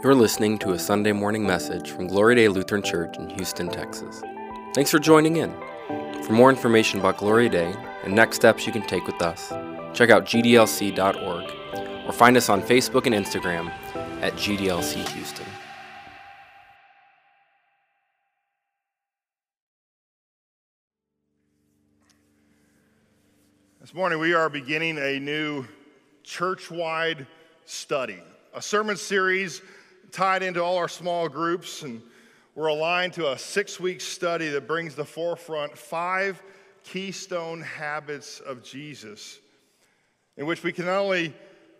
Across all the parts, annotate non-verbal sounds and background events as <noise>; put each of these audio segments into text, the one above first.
You're listening to a Sunday morning message from Gloria Dei Lutheran Church in Houston, Texas. Thanks for joining in. For more information about Gloria Dei and next steps you can take with us, check out gdlc.org or find us on Facebook and Instagram at GDLC Houston. This morning, we are beginning a new church wide study, a sermon series tied into all our small groups. And we're aligned to a six week study that brings the forefront five keystone habits of Jesus, in which we can not only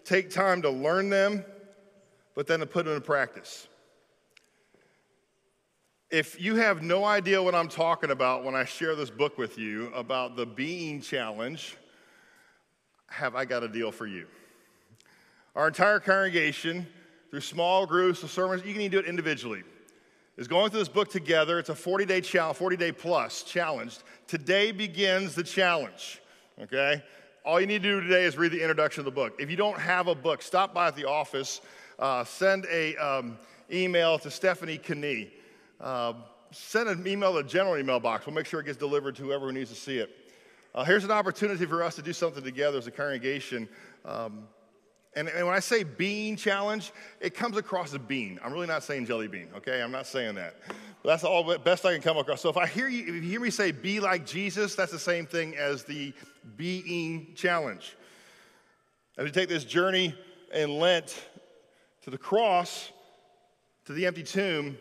take time to learn them, but then to put them into practice. If you have no idea what I'm talking about when I share this book with you about the being challenge, have I got a deal for you? Our entire congregation, through small groups of sermons, you can even do it individually, is going through this book together. It's a 40 day challenge, 40 day plus challenge. Today begins the challenge, okay? All you need to do today is read the introduction of the book. If you don't have a book, stop by at the office, uh, send a um, email to Stephanie Kinney. Uh, send an email to the general email box. We'll make sure it gets delivered to whoever needs to see it. Uh, here's an opportunity for us to do something together as a congregation. Um, and, and, when I say bean challenge, it comes across as bean. I'm really not saying jelly bean, okay? I'm not saying that. That's all best I can come across. So if I hear you, if you hear me say be like Jesus, that's the same thing as the being challenge. As we take this journey in Lent to the cross, to the empty tomb,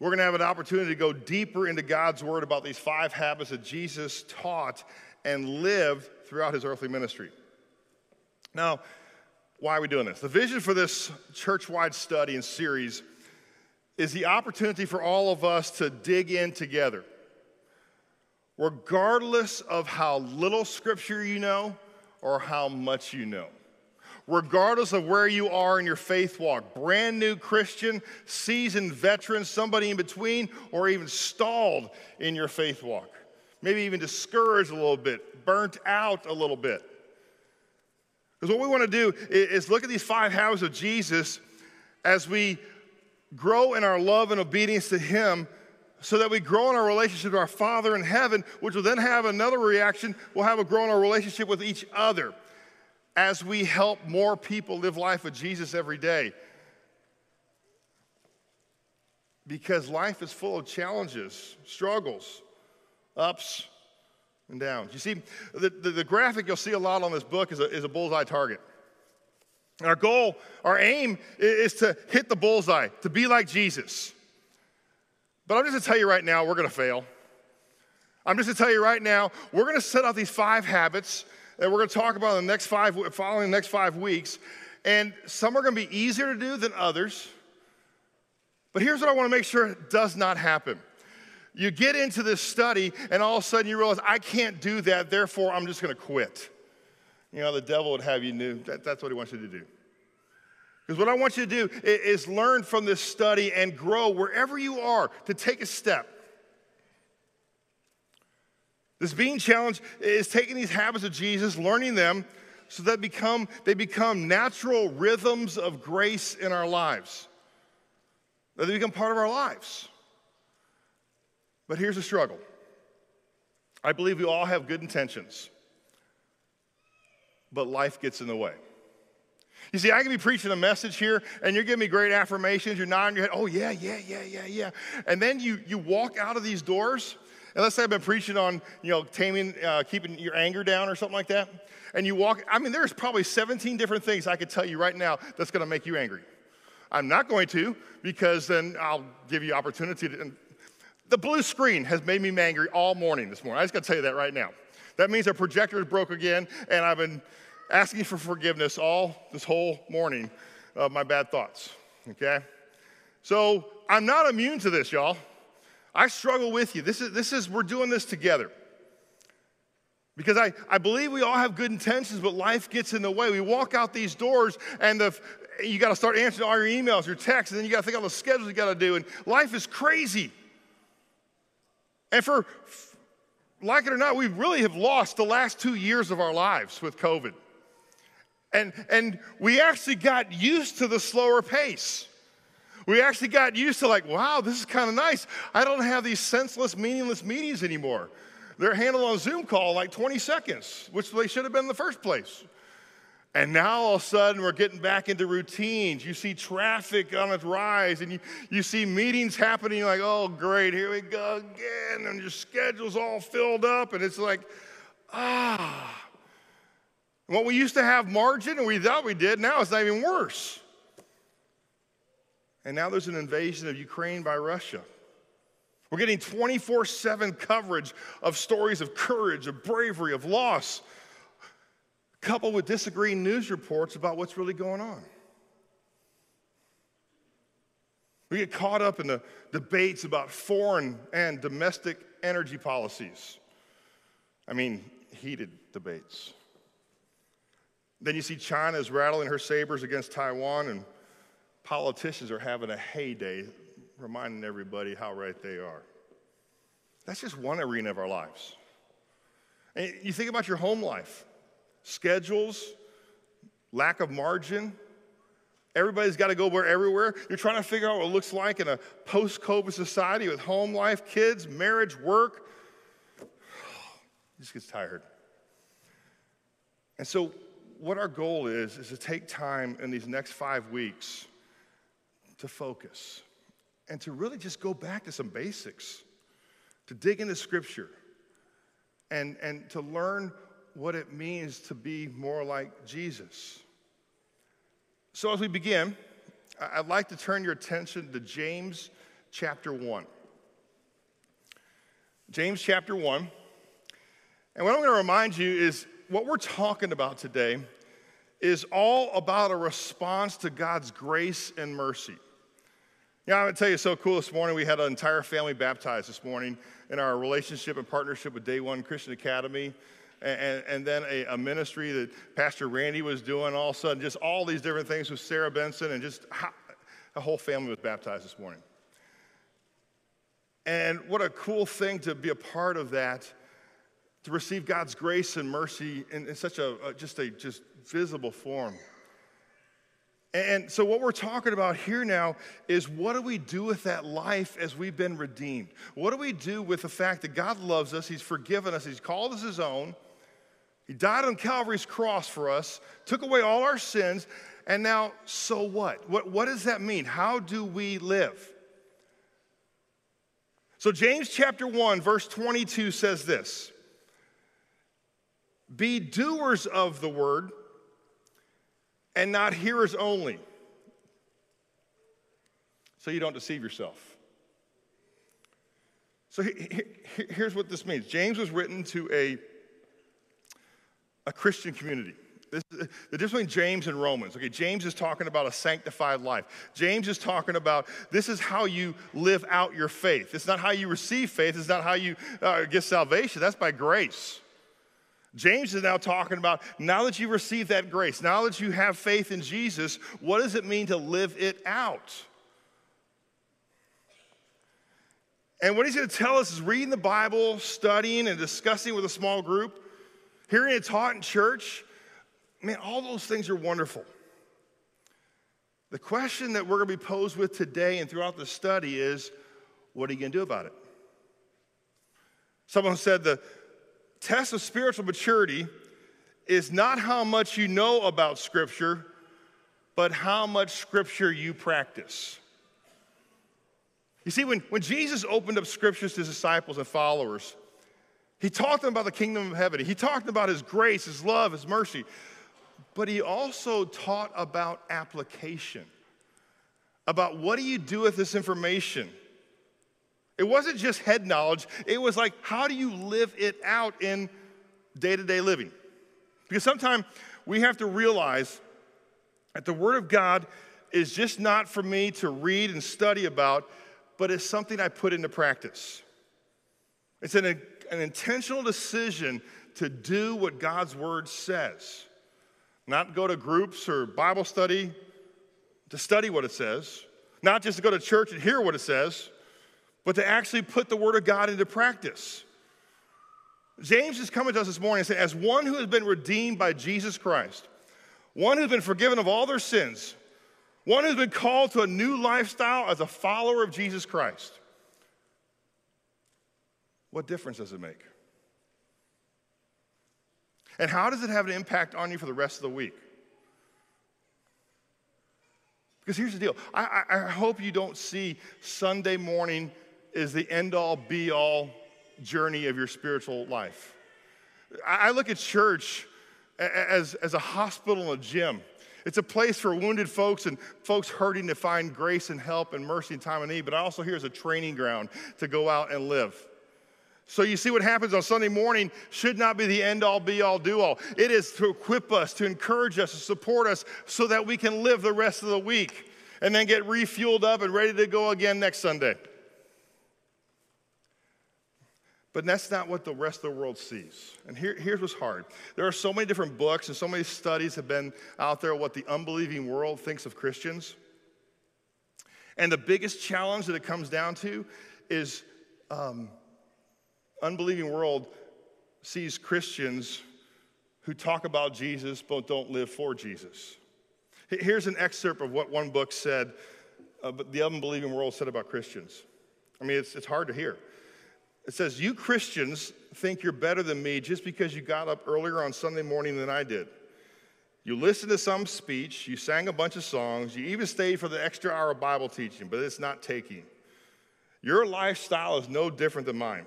we're going to have an opportunity to go deeper into God's word about these five habits that Jesus taught and lived throughout his earthly ministry. Now, why are we doing this? The vision for this church wide study and series is the opportunity for all of us to dig in together. Regardless of how little scripture you know or how much you know regardless of where you are in your faith walk brand new Christian, seasoned veteran, somebody in between, or even stalled in your faith walk. Maybe even discouraged a little bit, burnt out a little bit. Because what we want to do is look at these five habits of Jesus as we grow in our love and obedience to Him so that we grow in our relationship to our Father in heaven, which will then have another reaction. We'll have a grow in our relationship with each other as we help more people live life with Jesus every day. Because life is full of challenges, struggles, ups and downs. You see, the, the, the graphic you'll see a lot on this book is a, is a bullseye target. Our goal, our aim is to hit the bullseye, to be like Jesus. But I'm just gonna tell you right now, we're gonna fail. I'm just gonna tell you right now, we're gonna set out these five habits that we're going to talk about in the next five, following the next five weeks. And some are going to be easier to do than others. But here's what I want to make sure does not happen. You get into this study, and all of a sudden you realize, I can't do that, therefore I'm just going to quit. You know, the devil would have you do that, that's what he wants you to do. Because what I want you to do is learn from this study and grow wherever you are to take a step. This being challenge is taking these habits of Jesus, learning them so that become, they become natural rhythms of grace in our lives. That they become part of our lives. But here's the struggle. I believe we all have good intentions, but life gets in the way. You see, I can be preaching a message here, and you're giving me great affirmations. You're nodding your head, oh, yeah, yeah, yeah, yeah, yeah. And then you, you walk out of these doors, and let's say I've been preaching on, you know, taming, uh, keeping your anger down or something like that. And you walk, I mean, there's probably 17 different things I could tell you right now that's going to make you angry. I'm not going to because then I'll give you opportunity to. The blue screen has made me angry all morning this morning. I just got to tell you that right now. That means our projector is broke again, and I've been asking for forgiveness all this whole morning of my bad thoughts. Okay? So I'm not immune to this, y'all. I struggle with you. This is, this is we're doing this together. Because I, I believe we all have good intentions, but life gets in the way. We walk out these doors and the, you got to start answering all your emails, your texts, and then you got to think on the schedules you got to do. And life is crazy. And for, like it or not, we really have lost the last two years of our lives with COVID. And, and we actually got used to the slower pace. We actually got used to, like, wow, this is kind of nice. I don't have these senseless, meaningless meetings anymore. They're handled on Zoom call like 20 seconds, which they should have been in the first place. And now all of a sudden we're getting back into routines. You see traffic on its rise, and you, you see meetings happening like, oh, great, here we go again. And your schedule's all filled up, and it's like, ah. What we used to have margin and we thought we did, now it's not even worse. And now there's an invasion of Ukraine by Russia. We're getting 24 7 coverage of stories of courage, of bravery, of loss, coupled with disagreeing news reports about what's really going on. We get caught up in the debates about foreign and domestic energy policies. I mean, heated debates. Then you see China is rattling her sabers against Taiwan, and politicians are having a heyday, reminding everybody how right they are. That's just one arena of our lives. And you think about your home life schedules, lack of margin. Everybody's got to go where everywhere. You're trying to figure out what it looks like in a post COVID society with home life, kids, marriage, work. just gets tired. And so what our goal is, is to take time in these next five weeks to focus and to really just go back to some basics, to dig into scripture and, and to learn what it means to be more like Jesus. So, as we begin, I'd like to turn your attention to James chapter 1. James chapter 1. And what I'm going to remind you is what we're talking about today is all about a response to God's grace and mercy. Yeah, I'm gonna tell you, so cool this morning. We had an entire family baptized this morning in our relationship and partnership with Day One Christian Academy. And, and, then a, a, ministry that Pastor Randy was doing, all of a sudden, just all these different things with Sarah Benson, and just a whole family was baptized this morning. And what a cool thing to be a part of that to receive God's grace and mercy in, in such a, a, just a just visible form. And so, what we're talking about here now is what do we do with that life as we've been redeemed? What do we do with the fact that God loves us, He's forgiven us, He's called us His own, He died on Calvary's cross for us, took away all our sins, and now, so what? What, what does that mean? How do we live? So, James chapter 1, verse 22 says this be doers of the word and not hearers only, so you don't deceive yourself. So here's what this means James was written to a, a Christian community. This, the difference between James and Romans. Okay, James is talking about a sanctified life. James is talking about this is how you live out your faith. It's not how you receive faith. It's not how you uh, get salvation. That's by grace. James is now talking about now that you receive that grace, now that you have faith in Jesus, what does it mean to live it out? And what he's going to tell us is reading the Bible, studying, and discussing with a small group, hearing it taught in church. Man, all those things are wonderful. The question that we're going to be posed with today and throughout the study is what are you going to do about it? Someone said the, test of spiritual maturity is not how much you know about Scripture, but how much Scripture you practice. You see, when, when Jesus opened up Scriptures to his disciples and followers, he talked about the kingdom of heaven. He talked about his grace, his love, his mercy. But he also taught about application, about what do you do with this information? It wasn't just head knowledge, it was like, how do you live it out in day to day living? Because sometimes we have to realize that the Word of God is just not for me to read and study about, but it's something I put into practice. It's an, an intentional decision to do what God's Word says, not go to groups or Bible study to study what it says, not just to go to church and hear what it says but to actually put the Word of God into practice. James is coming to us this morning and saying, as one who has been redeemed by Jesus Christ, one who's been forgiven of all their sins, one who's been called to a new lifestyle as a follower of Jesus Christ. What difference does it make? And how does it have an impact on you for the rest of the week? Because here's the deal I, I, I hope you don't see Sunday morning as the end all be all journey of your spiritual life. I, I look at church as, as a hospital and a gym. It's a place for wounded folks and folks hurting to find grace and help and mercy in time of need, but I also here as a training ground to go out and live. So you see what happens on Sunday morning should not be the end all be all do all. It is to equip us, to encourage us, to support us so that we can live the rest of the week and then get refueled up and ready to go again next Sunday. But that's not what the rest of the world sees. And here, here's what's hard. There are so many different books and so many studies have been out there what the unbelieving world thinks of Christians. And the biggest challenge that it comes down to is um, unbelieving world sees Christians who talk about Jesus but don't live for Jesus. Here's an excerpt of what one book said, uh, the unbelieving world said about Christians. I mean, it's, it's hard to hear. It says, You Christians think you're better than me just because you got up earlier on Sunday morning than I did. You listened to some speech, you sang a bunch of songs, you even stayed for the extra hour of Bible teaching, but it's not taking. Your lifestyle is no different than mine.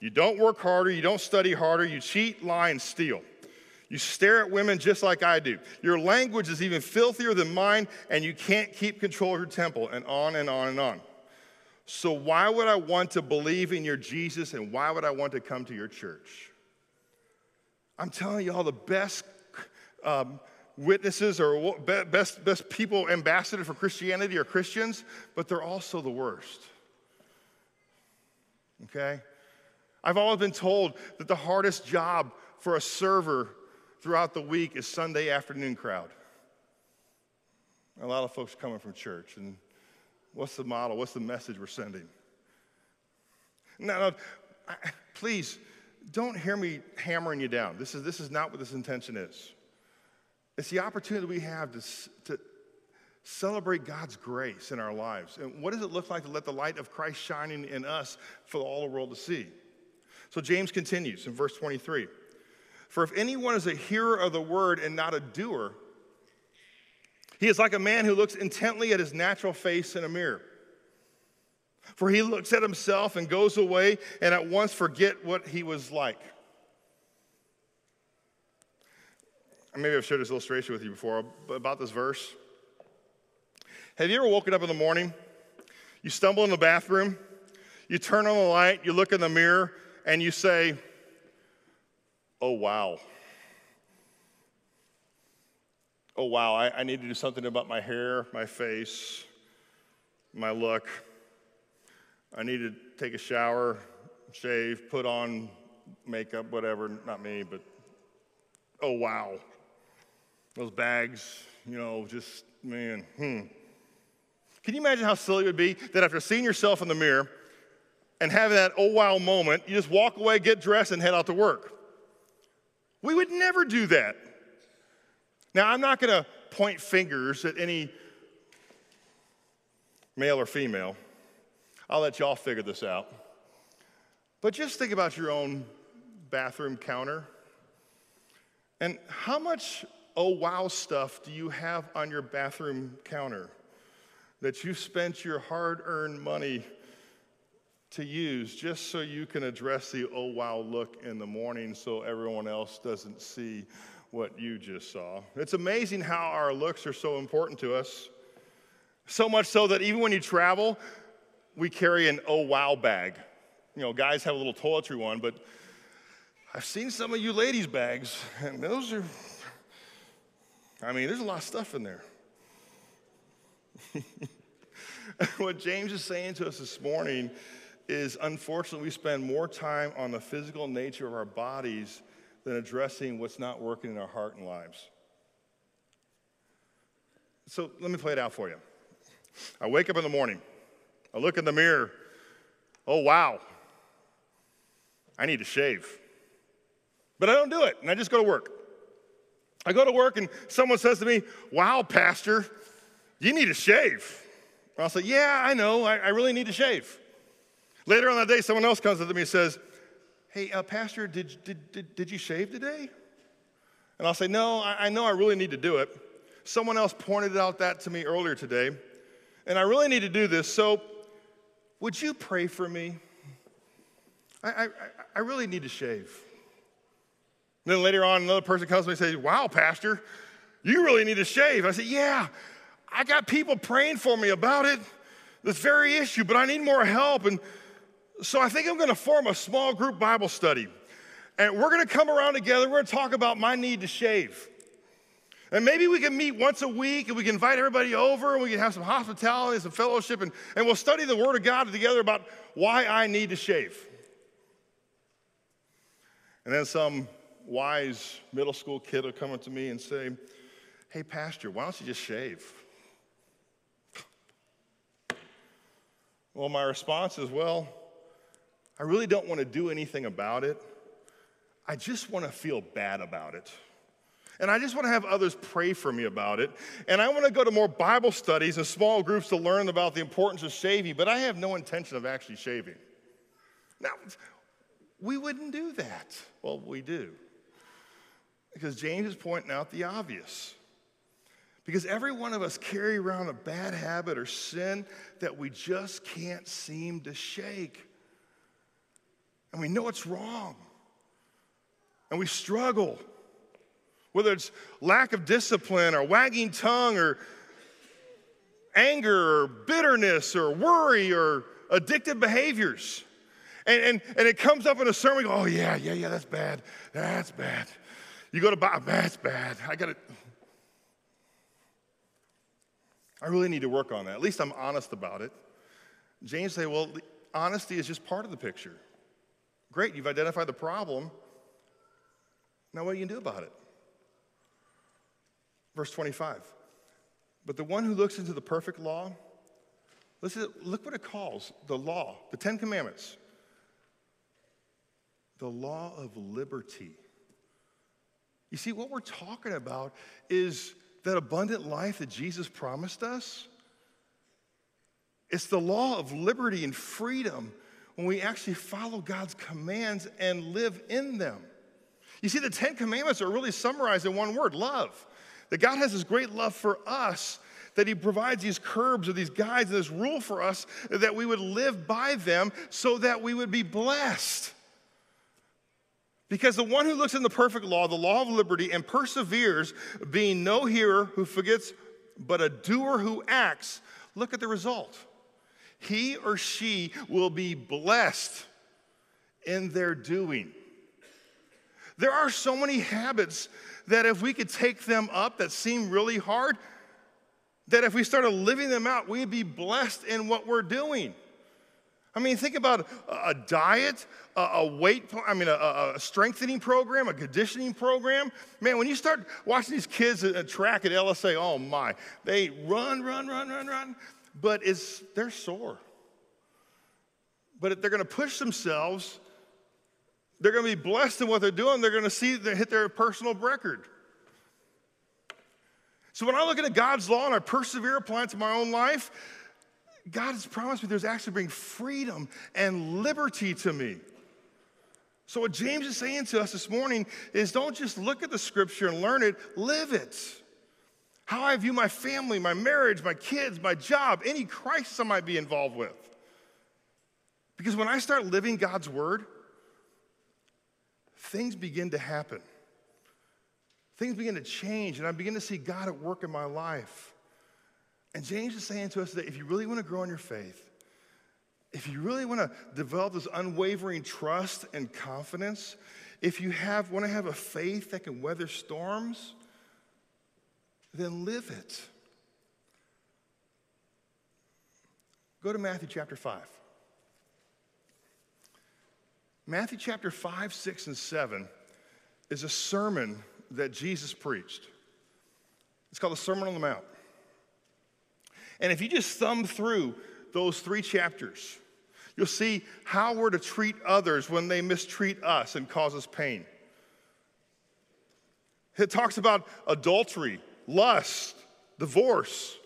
You don't work harder, you don't study harder, you cheat, lie, and steal. You stare at women just like I do. Your language is even filthier than mine, and you can't keep control of your temple, and on and on and on. So, why would I want to believe in your Jesus, and why would I want to come to your church? I'm telling you all the best um, witnesses or best, best people, ambassadors for Christianity are Christians, but they're also the worst. Okay? I've always been told that the hardest job for a server throughout the week is Sunday afternoon crowd. A lot of folks coming from church, and what's the model? What's the message we're sending? Now, no, please don't hear me hammering you down. This is, this is not what this intention is. It's the opportunity we have to, to celebrate God's grace in our lives. And what does it look like to let the light of Christ shining in us for all the world to see? So James continues in verse 23 For if anyone is a hearer of the word and not a doer, he is like a man who looks intently at his natural face in a mirror. For he looks at himself and goes away and at once forget what he was like. Maybe I've shared this illustration with you before about this verse. Have you ever woken up in the morning? You stumble in the bathroom, you turn on the light, you look in the mirror, and you say, Oh, wow. Oh, wow, I, I need to do something about my hair, my face, my look. I need to take a shower, shave, put on makeup, whatever, not me, but oh, wow. Those bags, you know, just, man, hmm. Can you imagine how silly it would be that after seeing yourself in the mirror, and having that oh wow moment, you just walk away, get dressed, and head out to work. We would never do that. Now, I'm not going to point fingers at any male or female. I'll let y'all figure this out. But just think about your own bathroom counter. And how much oh wow stuff do you have on your bathroom counter that you spent your hard earned money to use just so you can address the oh wow look in the morning so everyone else doesn't see what you just saw. It's amazing how our looks are so important to us. So much so that even when you travel, we carry an oh wow bag. You know, guys have a little toiletry one, but I've seen some of you ladies' bags, and those are, I mean, there's a lot of stuff in there. <laughs> what James is saying to us this morning is unfortunately we spend more time on the physical nature of our bodies than addressing what's not working in our heart and lives. So let me play it out for you. I wake up in the morning, I look in the mirror, oh wow, I need to shave. But I don't do it, and I just go to work. I go to work, and someone says to me, Wow, Pastor, You need to shave. I'll say, Yeah, I know, I, I, really need to shave. Later on that day, someone else comes up to me and says, Hey, uh, Pastor, did, did, did, did you shave today? And I'll say, No, I, I know I really need to do it. Someone else pointed out that to me earlier today, and I really need to do this. So, would you pray for me? I, I, I really need to shave. And then later on, another person comes to me and says, Wow, Pastor, you really need to shave. I said, Yeah, I got people praying for me about it, this very issue, but I need more help. And so I think I'm going to form a small group Bible study. And we're going to come around together. We're going to talk about my need to shave. And maybe we can meet once a week and we can invite everybody over and we can have some hospitality, and some fellowship, and, and we'll study the Word of God together about why I need to shave. And then some wise middle school kid will come up to me and say, Hey, Pastor, why don't you just shave? Well, my response is, Well, I really don't want to do anything about it. I just want to feel bad about it. And I just want to have others pray for me about it. And I want to go to more Bible studies and small groups to learn about the importance of shaving, but I have no intention of actually shaving. Now, we wouldn't do that. Well, we do. Because James is pointing out the obvious. Because every one of us carry around a bad habit or sin that we just can't seem to shake. And we know it's wrong. And we struggle. Whether it's lack of discipline or wagging tongue or anger or bitterness or worry or addictive behaviors. And, and, and it comes up in a sermon, we go, oh, yeah, yeah, yeah, that's bad. That's bad. You go to Bob, that's bad. I got to. I really need to work on that. At least I'm honest about it. James say, well, honesty is just part of the picture. Great, you've identified the problem. Now, what are you do about it? Verse 25. But the one who looks into the perfect law, listen, look what it calls the law, the Ten Commandments. The law of liberty. You see, what we're talking about is that abundant life that Jesus promised us? It's the law of liberty and freedom when we actually follow God's commands and live in them. You see, the Ten Commandments are really summarized in one word love. That God has this great love for us, that He provides these curbs or these guides and this rule for us, that we would live by them so that we would be blessed. Because the one who looks in the perfect law, the law of liberty, and perseveres, being no hearer who forgets, but a doer who acts, look at the result. He or she will be blessed in their doing. There are so many habits that if we could take them up that seem really hard, that if we started living them out, we'd be blessed in what we're doing. I mean, think about a diet, a weight, I mean, a, a, strengthening program, a conditioning program. Man, when you start watching these kids at track at LSA, oh my, they run, run, run, run, run, but it's, they're sore. But if they're going to push themselves. They're going to be blessed in what they're doing. They're going to see they hit their personal record. So when I look at God's law and I persevere applying it to my own life, God has promised me there's actually bring freedom and liberty to me. So, what James is saying to us this morning is don't just look at the scripture and learn it, live it. How I view my family, my marriage, my kids, my job, any crisis I might be involved with. Because when I start living God's word, things begin to happen. Things begin to change, and I begin to see God at work in my life. And James is saying to us that if you really want to grow in your faith, if you really want to develop this unwavering trust and confidence, if you have, want to have a faith that can weather storms, then live it. Go to Matthew chapter 5. Matthew chapter 5, 6, and 7 is a sermon that Jesus preached. It's called the Sermon on the Mount. And if you just thumb through those three chapters, you'll see how we're to treat others when they mistreat us and cause us pain. It talks about adultery, lust, divorce,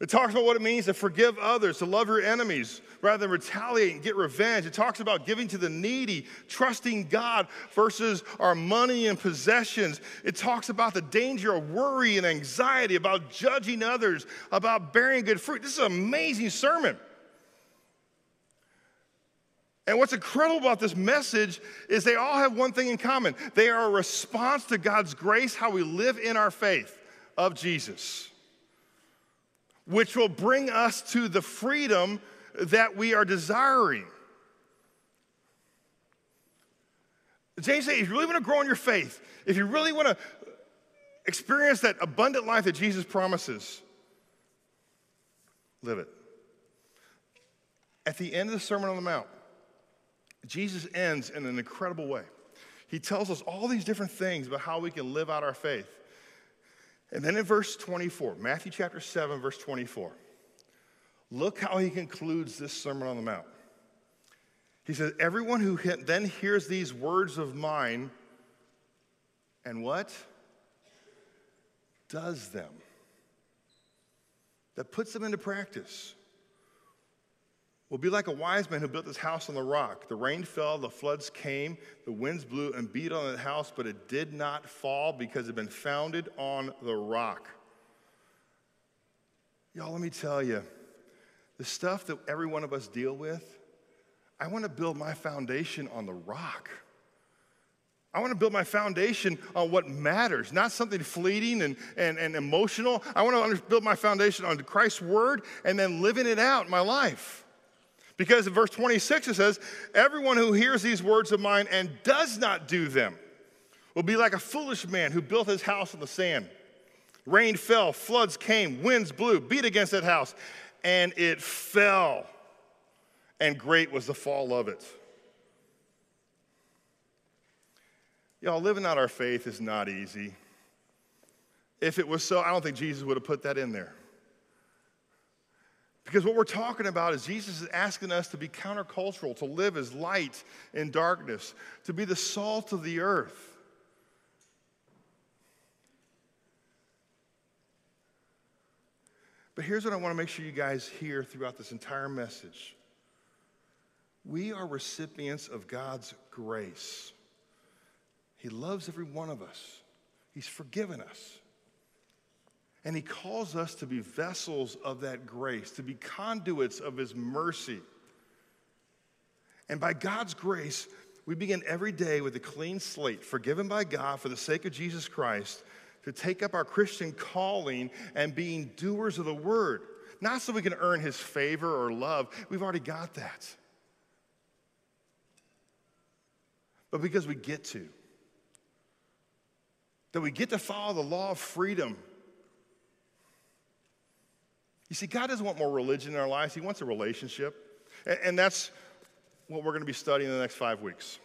It talks about what it means to forgive others, to love your enemies rather than retaliate and get revenge. It talks about giving to the needy, trusting God versus our money and possessions. It talks about the danger of worry and anxiety, about judging others, about bearing good fruit. This is an amazing sermon. And what's incredible about this message is they all have one thing in common they are a response to God's grace, how we live in our faith of Jesus which will bring us to the freedom that we are desiring. James says, if you really want to grow in your faith, if you really want to experience that abundant life that Jesus promises, live it. At the end of the Sermon on the Mount, Jesus ends in an incredible way. He tells us all these different things about how we can live out our faith. And then in verse 24, Matthew chapter 7, verse 24, look how he concludes this Sermon on the Mount. He says, Everyone who then hears these words of mine and what? Does them. That puts them into practice will be like a wise man who built his house on the rock. The rain fell, the floods came, the winds blew and beat on the house, but it did not fall because it had been founded on the rock. Y'all, let me tell you, the stuff that every one of us deal with, I want to build my foundation on the rock. I want to build my foundation on what matters, not something fleeting and, and, and emotional. I want to build my foundation on Christ's word and then living it out in my life. Because in verse 26 it says, Everyone who hears these words of mine and does not do them will be like a foolish man who built his house on the sand. Rain fell, floods came, winds blew, beat against that house, and it fell. And great was the fall of it. Y'all, living out our faith is not easy. If it was so, I don't think Jesus would have put that in there. Because what we're talking about is Jesus is asking us to be countercultural, to live as light in darkness, to be the salt of the earth. But here's what I want to make sure you guys hear throughout this entire message we are recipients of God's grace. He loves every one of us, He's forgiven us. And he calls us to be vessels of that grace, to be conduits of his mercy. And by God's grace, we begin every day with a clean slate, forgiven by God for the sake of Jesus Christ, to take up our Christian calling and being doers of the word. Not so we can earn his favor or love, we've already got that. But because we get to. That we get to follow the law of freedom you see, God doesn't want more religion in our lives, He wants a relationship. And that's what we're going to be studying in the next five weeks.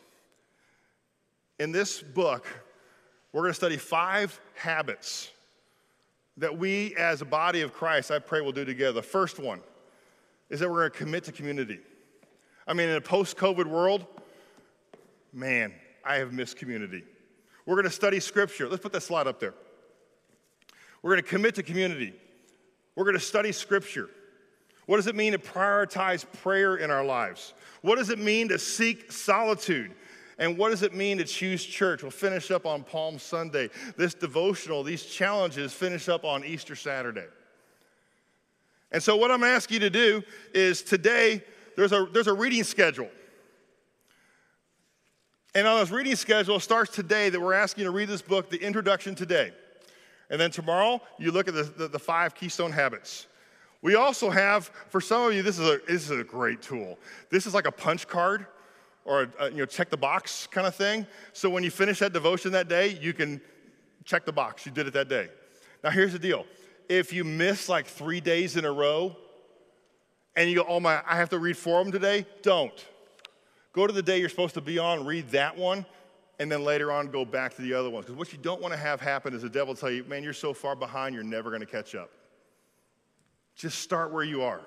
In this book, we're going to study five habits that we, as a body of Christ, I pray will do together. The first one is that we're going to commit to community. I mean, in a post COVID world, man, I have missed community. We're going to study scripture. Let's put that slide up there. We're going to commit to community. We're going to study scripture. What does it mean to prioritize prayer in our lives? What does it mean to seek solitude? And what does it mean to choose church? We'll finish up on Palm Sunday. This devotional, these challenges finish up on Easter Saturday. And so, what I'm asking you to do is today, there's a, there's a reading schedule. And on this reading schedule starts today that we're asking you to read this book, The Introduction Today. And then tomorrow, you look at the, the, the, five keystone habits. We also have, for some of you, this is, a, this is a great tool. This is like a punch card or a, a, you know, check the box kind of thing. So when you finish that devotion that day, you can check the box. You did it that day. Now, here's the deal if you miss like three days in a row and you go, oh my, I have to read four of them today, don't. Go to the day you're supposed to be on, read that one, and then later on go back to the other ones. Because what you don't want to have happen is the devil tell you, man, you're so far behind, you're never going to catch up. Just start where you are.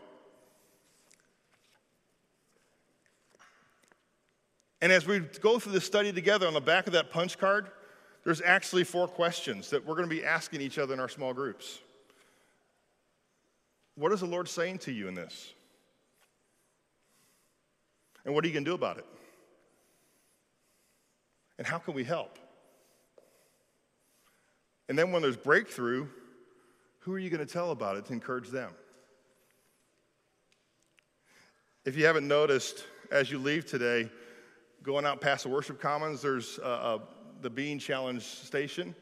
And as we go through the study together on the back of that punch card, there's actually four questions that we're going to be asking each other in our small groups. What is the Lord saying to you in this? And what are you going to do about it? And how can we help? And then when there's breakthrough, who are you going to tell about it to encourage them? If you haven't noticed, as you leave today, going out past the worship commons, there's the Being Challenge station.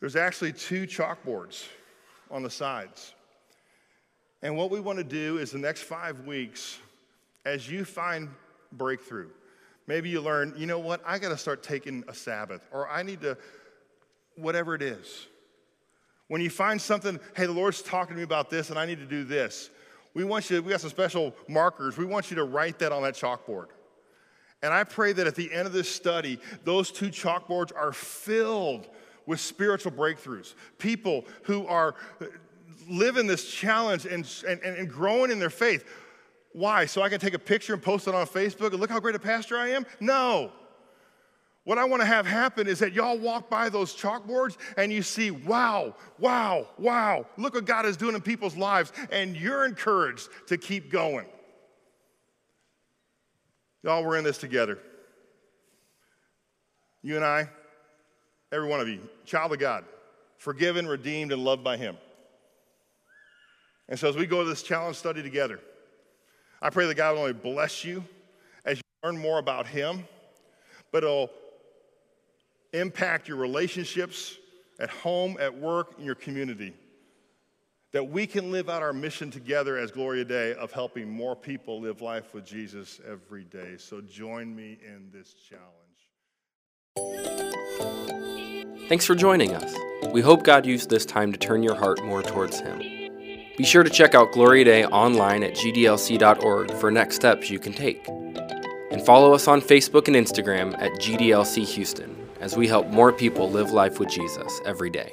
There's actually two chalkboards on the sides. And what we want to do is the next five weeks, as you find breakthrough, maybe you learn, you know what, I got to start taking a Sabbath, or I need to, whatever it is. When you find something, hey, the Lord's talking to me about this and I need to do this, we want you, we got some special markers. We want you to write that on that chalkboard. And I pray that at the end of this study, those two chalkboards are filled with spiritual breakthroughs. People who are uh, living this challenge and, and, and growing in their faith. Why? So I can take a picture and post it on Facebook and look how great a pastor I am? No. What I want to have happen is that y'all walk by those chalkboards and you see, wow, wow, wow, look what God is doing in people's lives, and you're encouraged to keep going. Y'all, we're in this together. You and I, every one of you, child of God, forgiven, redeemed, and loved by Him. And so as we go to this challenge study together, I pray that God will only bless you as you learn more about Him, but it'll impact your relationships at home, at work, in your community. That we can live out our mission together as Gloria Dei of helping more people live life with Jesus every day. So join me in this challenge. Thanks for joining us. We hope God used this time to turn your heart more towards Him. Be sure to check out Gloria Dei online at gdlc.org for next steps you can take. And follow us on Facebook and Instagram at GDLC Houston as we help more people live life with Jesus every day.